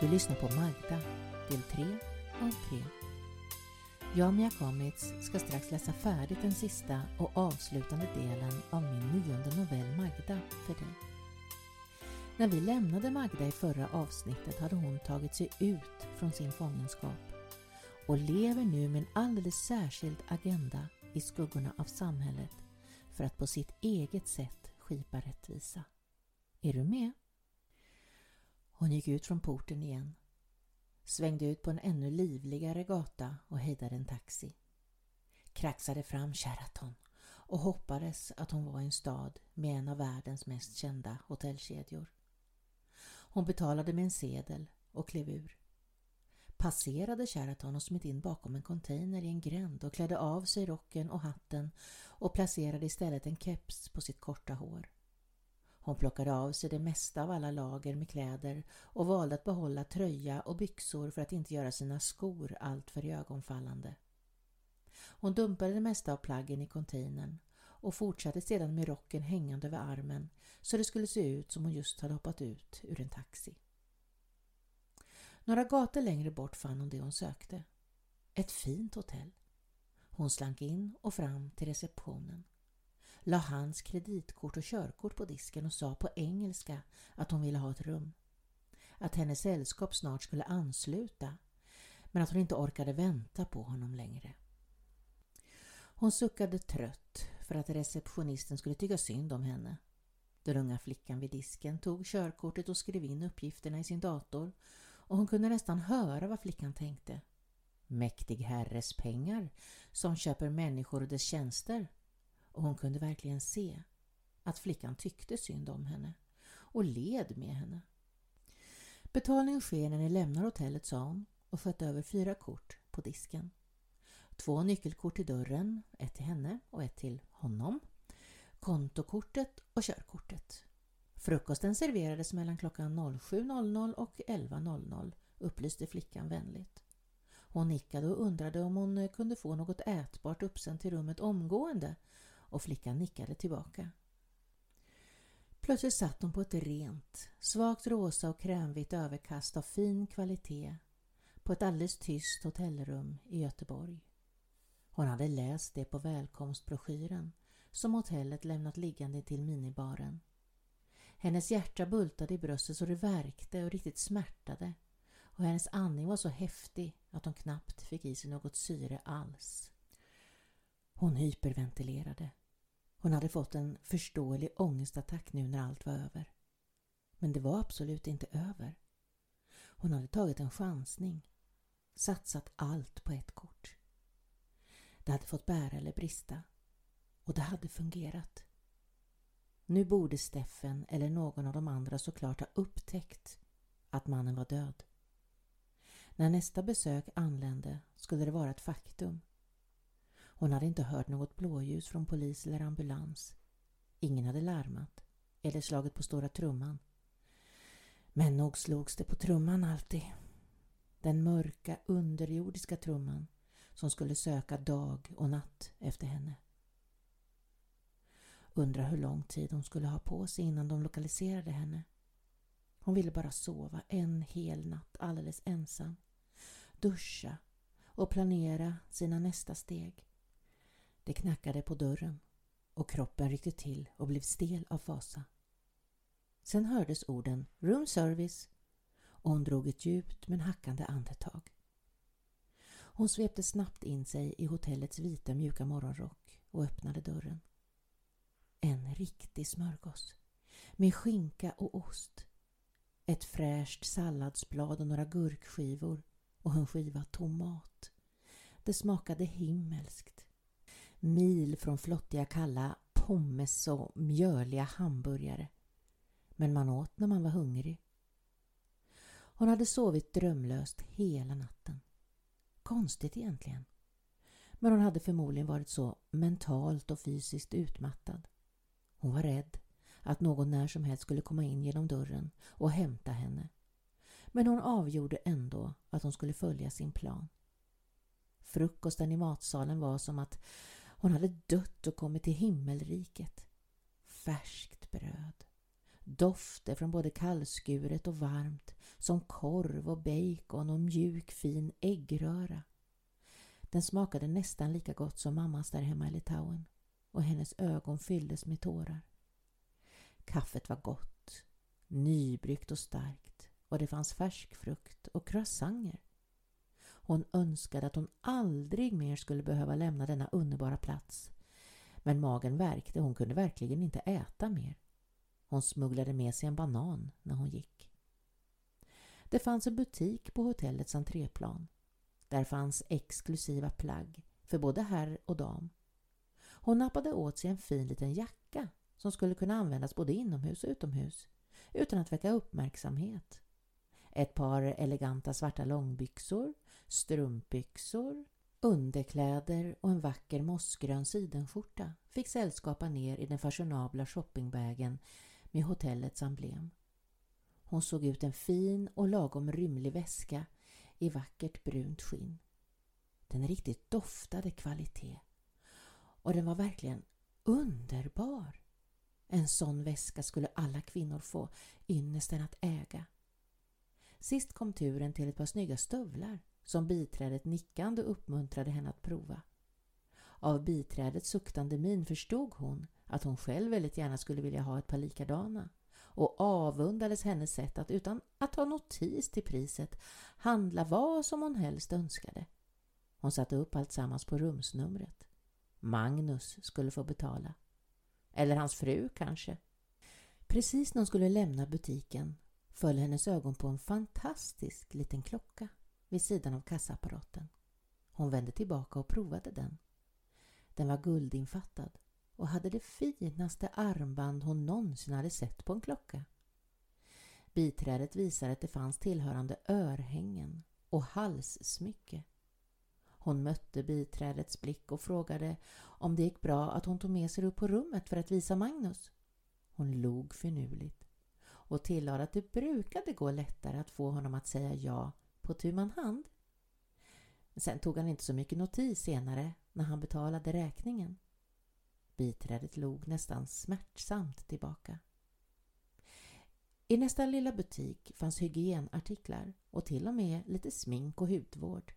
Du lyssnar på Magda, del 3 av 3. Jag, Mia Komitz, ska strax läsa färdigt den sista och avslutande delen av min nionde novell Magda för dig. När vi lämnade Magda i förra avsnittet hade hon tagit sig ut från sin fångenskap och lever nu med en alldeles särskild agenda i skuggorna av samhället för att på sitt eget sätt skipa rättvisa. Är du med? Hon gick ut från porten igen, svängde ut på en ännu livligare gata och hejdade en taxi. Kraxade fram Sheraton och hoppades att hon var i en stad med en av världens mest kända hotellkedjor. Hon betalade med en sedel och klev ur. Passerade Sheraton och smitt in bakom en container i en gränd och klädde av sig rocken och hatten och placerade istället en keps på sitt korta hår. Hon plockade av sig det mesta av alla lager med kläder och valde att behålla tröja och byxor för att inte göra sina skor alltför ögonfallande. Hon dumpade det mesta av plaggen i containern och fortsatte sedan med rocken hängande över armen så det skulle se ut som hon just hade hoppat ut ur en taxi. Några gator längre bort fann hon det hon sökte. Ett fint hotell. Hon slank in och fram till receptionen la hans kreditkort och körkort på disken och sa på engelska att hon ville ha ett rum. Att hennes sällskap snart skulle ansluta men att hon inte orkade vänta på honom längre. Hon suckade trött för att receptionisten skulle tycka synd om henne. Den unga flickan vid disken tog körkortet och skrev in uppgifterna i sin dator och hon kunde nästan höra vad flickan tänkte. Mäktig herres pengar som köper människor och dess tjänster och hon kunde verkligen se att flickan tyckte synd om henne och led med henne. Betalningen sker när ni lämnar hotellet, sa hon och sköt över fyra kort på disken. Två nyckelkort till dörren, ett till henne och ett till honom. Kontokortet och körkortet. Frukosten serverades mellan klockan 07.00 och 11.00 upplyste flickan vänligt. Hon nickade och undrade om hon kunde få något ätbart uppsänt till rummet omgående och flickan nickade tillbaka. Plötsligt satt hon på ett rent, svagt rosa och krämvitt överkast av fin kvalitet på ett alldeles tyst hotellrum i Göteborg. Hon hade läst det på välkomstbroschyren som hotellet lämnat liggande till minibaren. Hennes hjärta bultade i bröstet så det värkte och riktigt smärtade och hennes andning var så häftig att hon knappt fick i sig något syre alls. Hon hyperventilerade. Hon hade fått en förståelig ångestattack nu när allt var över. Men det var absolut inte över. Hon hade tagit en chansning. Satsat allt på ett kort. Det hade fått bära eller brista. Och det hade fungerat. Nu borde Steffen eller någon av de andra såklart ha upptäckt att mannen var död. När nästa besök anlände skulle det vara ett faktum. Hon hade inte hört något blåljus från polis eller ambulans. Ingen hade larmat eller slagit på stora trumman. Men nog slogs det på trumman alltid. Den mörka underjordiska trumman som skulle söka dag och natt efter henne. Undra hur lång tid hon skulle ha på sig innan de lokaliserade henne. Hon ville bara sova en hel natt alldeles ensam. Duscha och planera sina nästa steg. Det knackade på dörren och kroppen ryckte till och blev stel av fasa. Sen hördes orden room service och hon drog ett djupt men hackande andetag. Hon svepte snabbt in sig i hotellets vita mjuka morgonrock och öppnade dörren. En riktig smörgås med skinka och ost. Ett fräscht salladsblad och några gurkskivor och en skiva tomat. Det smakade himmelskt mil från flottiga kalla pommes och mjöliga hamburgare. Men man åt när man var hungrig. Hon hade sovit drömlöst hela natten. Konstigt egentligen. Men hon hade förmodligen varit så mentalt och fysiskt utmattad. Hon var rädd att någon när som helst skulle komma in genom dörren och hämta henne. Men hon avgjorde ändå att hon skulle följa sin plan. Frukosten i matsalen var som att hon hade dött och kommit till himmelriket. Färskt bröd, Dofter från både kallskuret och varmt som korv och bacon och mjuk fin äggröra. Den smakade nästan lika gott som mammas där hemma i Litauen och hennes ögon fylldes med tårar. Kaffet var gott, nybryggt och starkt och det fanns färsk frukt och croissanter. Hon önskade att hon aldrig mer skulle behöva lämna denna underbara plats. Men magen värkte, hon kunde verkligen inte äta mer. Hon smugglade med sig en banan när hon gick. Det fanns en butik på hotellets entréplan. Där fanns exklusiva plagg för både herr och dam. Hon nappade åt sig en fin liten jacka som skulle kunna användas både inomhus och utomhus utan att väcka uppmärksamhet. Ett par eleganta svarta långbyxor, strumpbyxor, underkläder och en vacker mossgrön sidenskjorta fick sällskapa ner i den fashionabla shoppingbagen med hotellets emblem. Hon såg ut en fin och lagom rymlig väska i vackert brunt skinn. Den riktigt doftade kvalitet och den var verkligen underbar. En sån väska skulle alla kvinnor få ynnesten att äga. Sist kom turen till ett par snygga stövlar som biträdet nickande uppmuntrade henne att prova. Av biträdets suktande min förstod hon att hon själv väldigt gärna skulle vilja ha ett par likadana och avundades hennes sätt att utan att ta notis till priset handla vad som hon helst önskade. Hon satte upp allt sammans på rumsnumret. Magnus skulle få betala. Eller hans fru kanske. Precis när hon skulle lämna butiken föll hennes ögon på en fantastisk liten klocka vid sidan av kassaapparaten. Hon vände tillbaka och provade den. Den var guldinfattad och hade det finaste armband hon någonsin hade sett på en klocka. Biträdet visade att det fanns tillhörande örhängen och halssmycke. Hon mötte biträdets blick och frågade om det gick bra att hon tog med sig upp på rummet för att visa Magnus. Hon log finurligt och tillade att det brukade gå lättare att få honom att säga ja på tu man hand. Sen tog han inte så mycket notis senare när han betalade räkningen. Biträdet log nästan smärtsamt tillbaka. I nästa lilla butik fanns hygienartiklar och till och med lite smink och hudvård.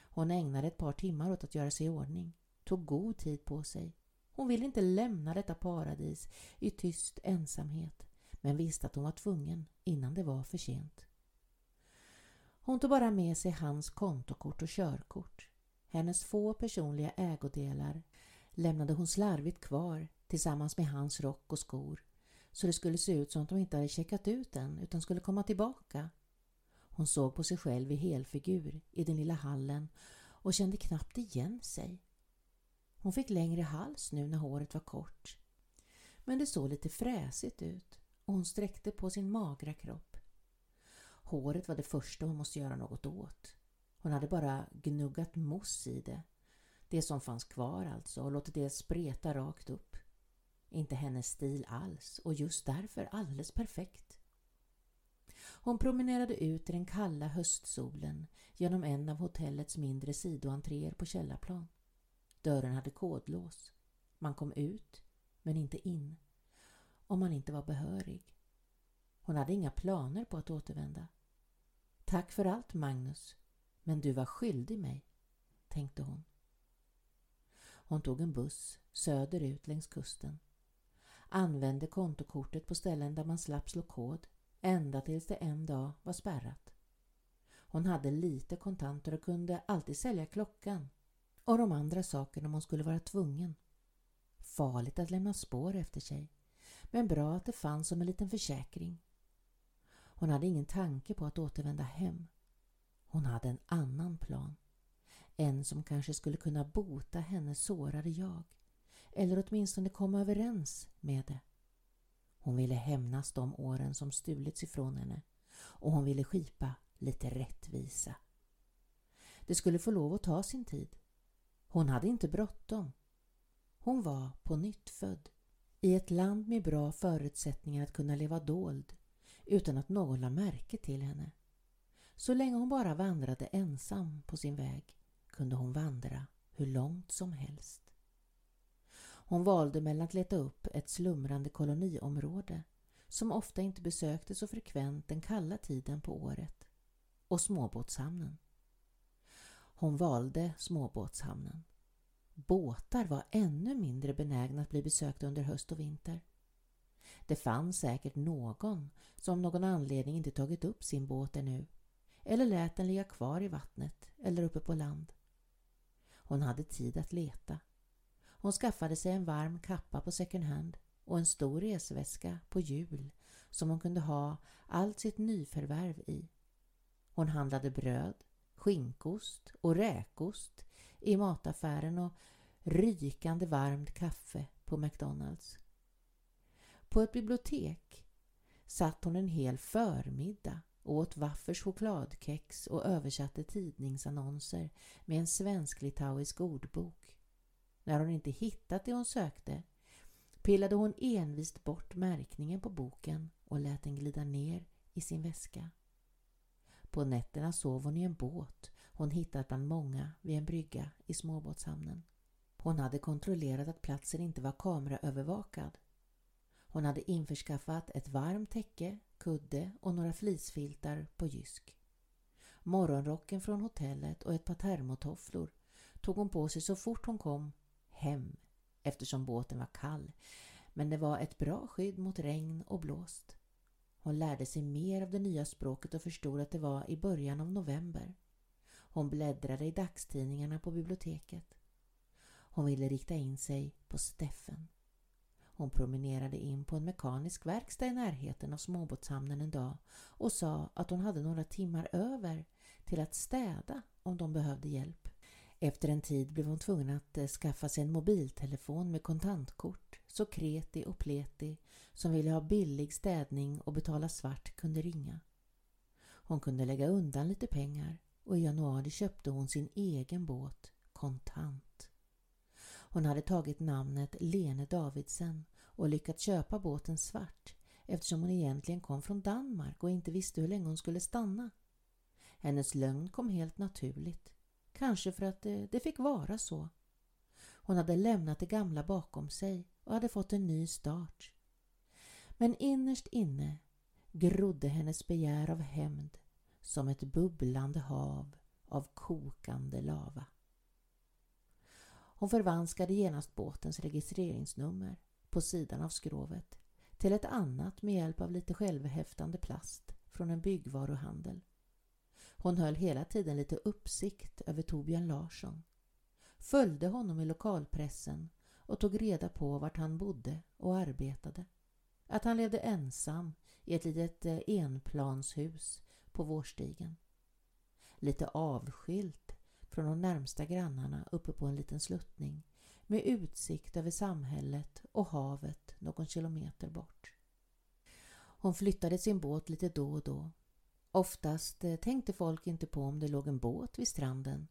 Hon ägnade ett par timmar åt att göra sig i ordning, tog god tid på sig. Hon ville inte lämna detta paradis i tyst ensamhet men visste att hon var tvungen innan det var för sent. Hon tog bara med sig hans kontokort och körkort. Hennes få personliga ägodelar lämnade hon slarvigt kvar tillsammans med hans rock och skor så det skulle se ut som att de inte hade checkat ut än utan skulle komma tillbaka. Hon såg på sig själv i helfigur i den lilla hallen och kände knappt igen sig. Hon fick längre hals nu när håret var kort. Men det såg lite fräsigt ut och hon sträckte på sin magra kropp. Håret var det första hon måste göra något åt. Hon hade bara gnuggat moss i det. Det som fanns kvar alltså och låtit det spreta rakt upp. Inte hennes stil alls och just därför alldeles perfekt. Hon promenerade ut i den kalla höstsolen genom en av hotellets mindre sidoentréer på källarplan. Dörren hade kodlås. Man kom ut, men inte in. Om man inte var behörig. Hon hade inga planer på att återvända. Tack för allt Magnus, men du var skyldig mig, tänkte hon. Hon tog en buss söderut längs kusten. Använde kontokortet på ställen där man slapp slå kod ända tills det en dag var spärrat. Hon hade lite kontanter och kunde alltid sälja klockan och de andra sakerna om hon skulle vara tvungen. Farligt att lämna spår efter sig, men bra att det fanns som en liten försäkring. Hon hade ingen tanke på att återvända hem. Hon hade en annan plan. En som kanske skulle kunna bota hennes sårade jag. Eller åtminstone komma överens med det. Hon ville hämnas de åren som stulits ifrån henne och hon ville skipa lite rättvisa. Det skulle få lov att ta sin tid. Hon hade inte bråttom. Hon var på nytt född i ett land med bra förutsättningar att kunna leva dold utan att någon la märke till henne. Så länge hon bara vandrade ensam på sin väg kunde hon vandra hur långt som helst. Hon valde mellan att leta upp ett slumrande koloniområde, som ofta inte besökte så frekvent den kalla tiden på året och småbåtshamnen. Hon valde småbåtshamnen. Båtar var ännu mindre benägna att bli besökta under höst och vinter. Det fanns säkert någon som av någon anledning inte tagit upp sin båt ännu eller lät den ligga kvar i vattnet eller uppe på land. Hon hade tid att leta. Hon skaffade sig en varm kappa på second hand och en stor resväska på hjul som hon kunde ha allt sitt nyförvärv i. Hon handlade bröd, skinkost och räkost i mataffären och rykande varmt kaffe på McDonalds. På ett bibliotek satt hon en hel förmiddag och åt Waffers chokladkex och översatte tidningsannonser med en svensk-litauisk ordbok. När hon inte hittat det hon sökte pillade hon envist bort märkningen på boken och lät den glida ner i sin väska. På nätterna sov hon i en båt hon hittat bland många vid en brygga i småbåtshamnen. Hon hade kontrollerat att platsen inte var kameraövervakad. Hon hade införskaffat ett varmt täcke, kudde och några flisfiltar på Jysk. Morgonrocken från hotellet och ett par termotofflor tog hon på sig så fort hon kom hem eftersom båten var kall men det var ett bra skydd mot regn och blåst. Hon lärde sig mer av det nya språket och förstod att det var i början av november. Hon bläddrade i dagstidningarna på biblioteket. Hon ville rikta in sig på Steffen. Hon promenerade in på en mekanisk verkstad i närheten av småbåtshamnen en dag och sa att hon hade några timmar över till att städa om de behövde hjälp. Efter en tid blev hon tvungen att eh, skaffa sig en mobiltelefon med kontantkort så kreti och pleti som ville ha billig städning och betala svart kunde ringa. Hon kunde lägga undan lite pengar och i januari köpte hon sin egen båt kontant. Hon hade tagit namnet Lene Davidsen och lyckats köpa båten svart eftersom hon egentligen kom från Danmark och inte visste hur länge hon skulle stanna. Hennes lögn kom helt naturligt. Kanske för att det, det fick vara så. Hon hade lämnat det gamla bakom sig och hade fått en ny start. Men innerst inne grodde hennes begär av hämnd som ett bubblande hav av kokande lava. Hon förvanskade genast båtens registreringsnummer på sidan av skrovet till ett annat med hjälp av lite självhäftande plast från en byggvaruhandel. Hon höll hela tiden lite uppsikt över Torbjörn Larsson, följde honom i lokalpressen och tog reda på vart han bodde och arbetade. Att han levde ensam i ett litet eh, enplanshus på vårstigen. Lite avskilt från de närmsta grannarna uppe på en liten sluttning med utsikt över samhället och havet någon kilometer bort. Hon flyttade sin båt lite då och då. Oftast eh, tänkte folk inte på om det låg en båt vid stranden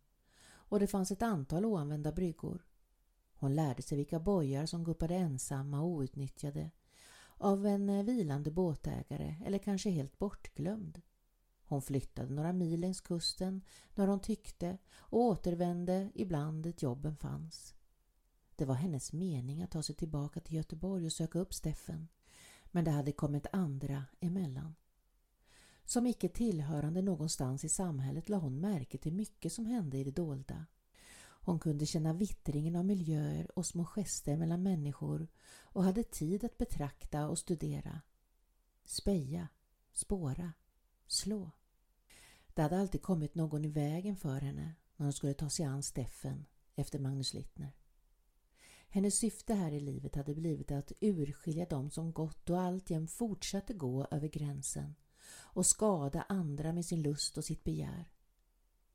och det fanns ett antal oanvända bryggor. Hon lärde sig vilka bojar som guppade ensamma och outnyttjade av en eh, vilande båtägare eller kanske helt bortglömd. Hon flyttade några mil längs kusten när hon tyckte och återvände ibland dit jobben fanns. Det var hennes mening att ta sig tillbaka till Göteborg och söka upp Steffen. Men det hade kommit andra emellan. Som icke tillhörande någonstans i samhället la hon märke till mycket som hände i det dolda. Hon kunde känna vittringen av miljöer och små gester mellan människor och hade tid att betrakta och studera. Speja, spåra, slå. Det hade alltid kommit någon i vägen för henne när hon skulle ta sig an Steffen efter Magnus Littner. Hennes syfte här i livet hade blivit att urskilja dem som gått och alltjämt fortsatte gå över gränsen och skada andra med sin lust och sitt begär.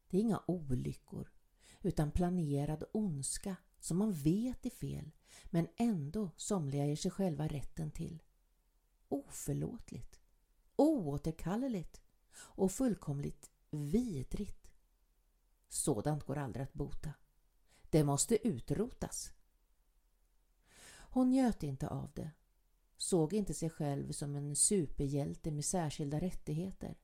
Det är inga olyckor utan planerad ondska som man vet är fel men ändå somliga ger sig själva rätten till. Oförlåtligt, oåterkalleligt och fullkomligt vidrigt. Sådant går aldrig att bota. Det måste utrotas. Hon njöt inte av det, såg inte sig själv som en superhjälte med särskilda rättigheter.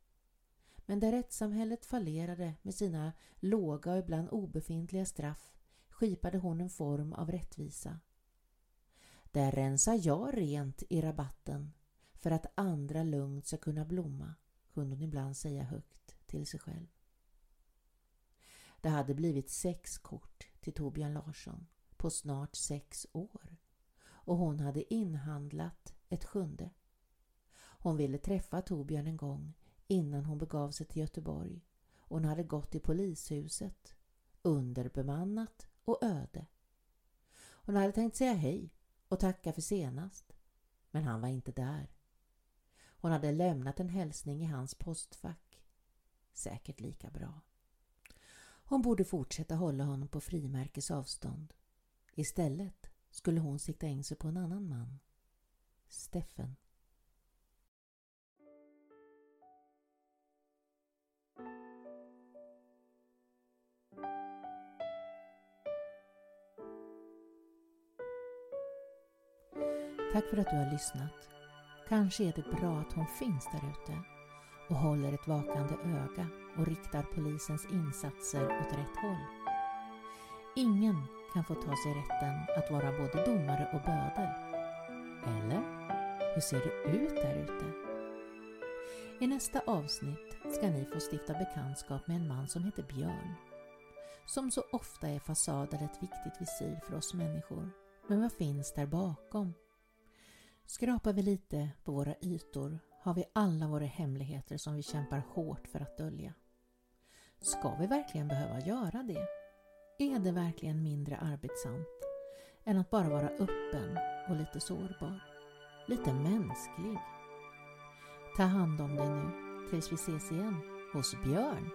Men där rättssamhället fallerade med sina låga och ibland obefintliga straff skipade hon en form av rättvisa. Där rensar jag rent i rabatten för att andra lugnt ska kunna blomma, kunde hon ibland säga högt till sig själv. Det hade blivit sex kort till Torbjörn Larsson på snart sex år och hon hade inhandlat ett sjunde. Hon ville träffa Torbjörn en gång innan hon begav sig till Göteborg och hon hade gått till polishuset, underbemannat och öde. Hon hade tänkt säga hej och tacka för senast, men han var inte där. Hon hade lämnat en hälsning i hans postfack. Säkert lika bra. Hon borde fortsätta hålla honom på frimärkes avstånd. Istället skulle hon sikta in sig på en annan man. Steffen. Tack för att du har lyssnat. Kanske är det bra att hon finns där ute och håller ett vakande öga och riktar polisens insatser åt rätt håll. Ingen kan få ta sig rätten att vara både domare och bödel. Eller? Hur ser det ut där ute? I nästa avsnitt ska ni få stifta bekantskap med en man som heter Björn. Som så ofta är fasaden ett viktigt visir för oss människor. Men vad finns där bakom? Skrapar vi lite på våra ytor har vi alla våra hemligheter som vi kämpar hårt för att dölja. Ska vi verkligen behöva göra det? Är det verkligen mindre arbetsamt än att bara vara öppen och lite sårbar? Lite mänsklig? Ta hand om dig nu tills vi ses igen hos Björn.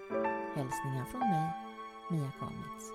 Hälsningar från mig, Mia Kamitz.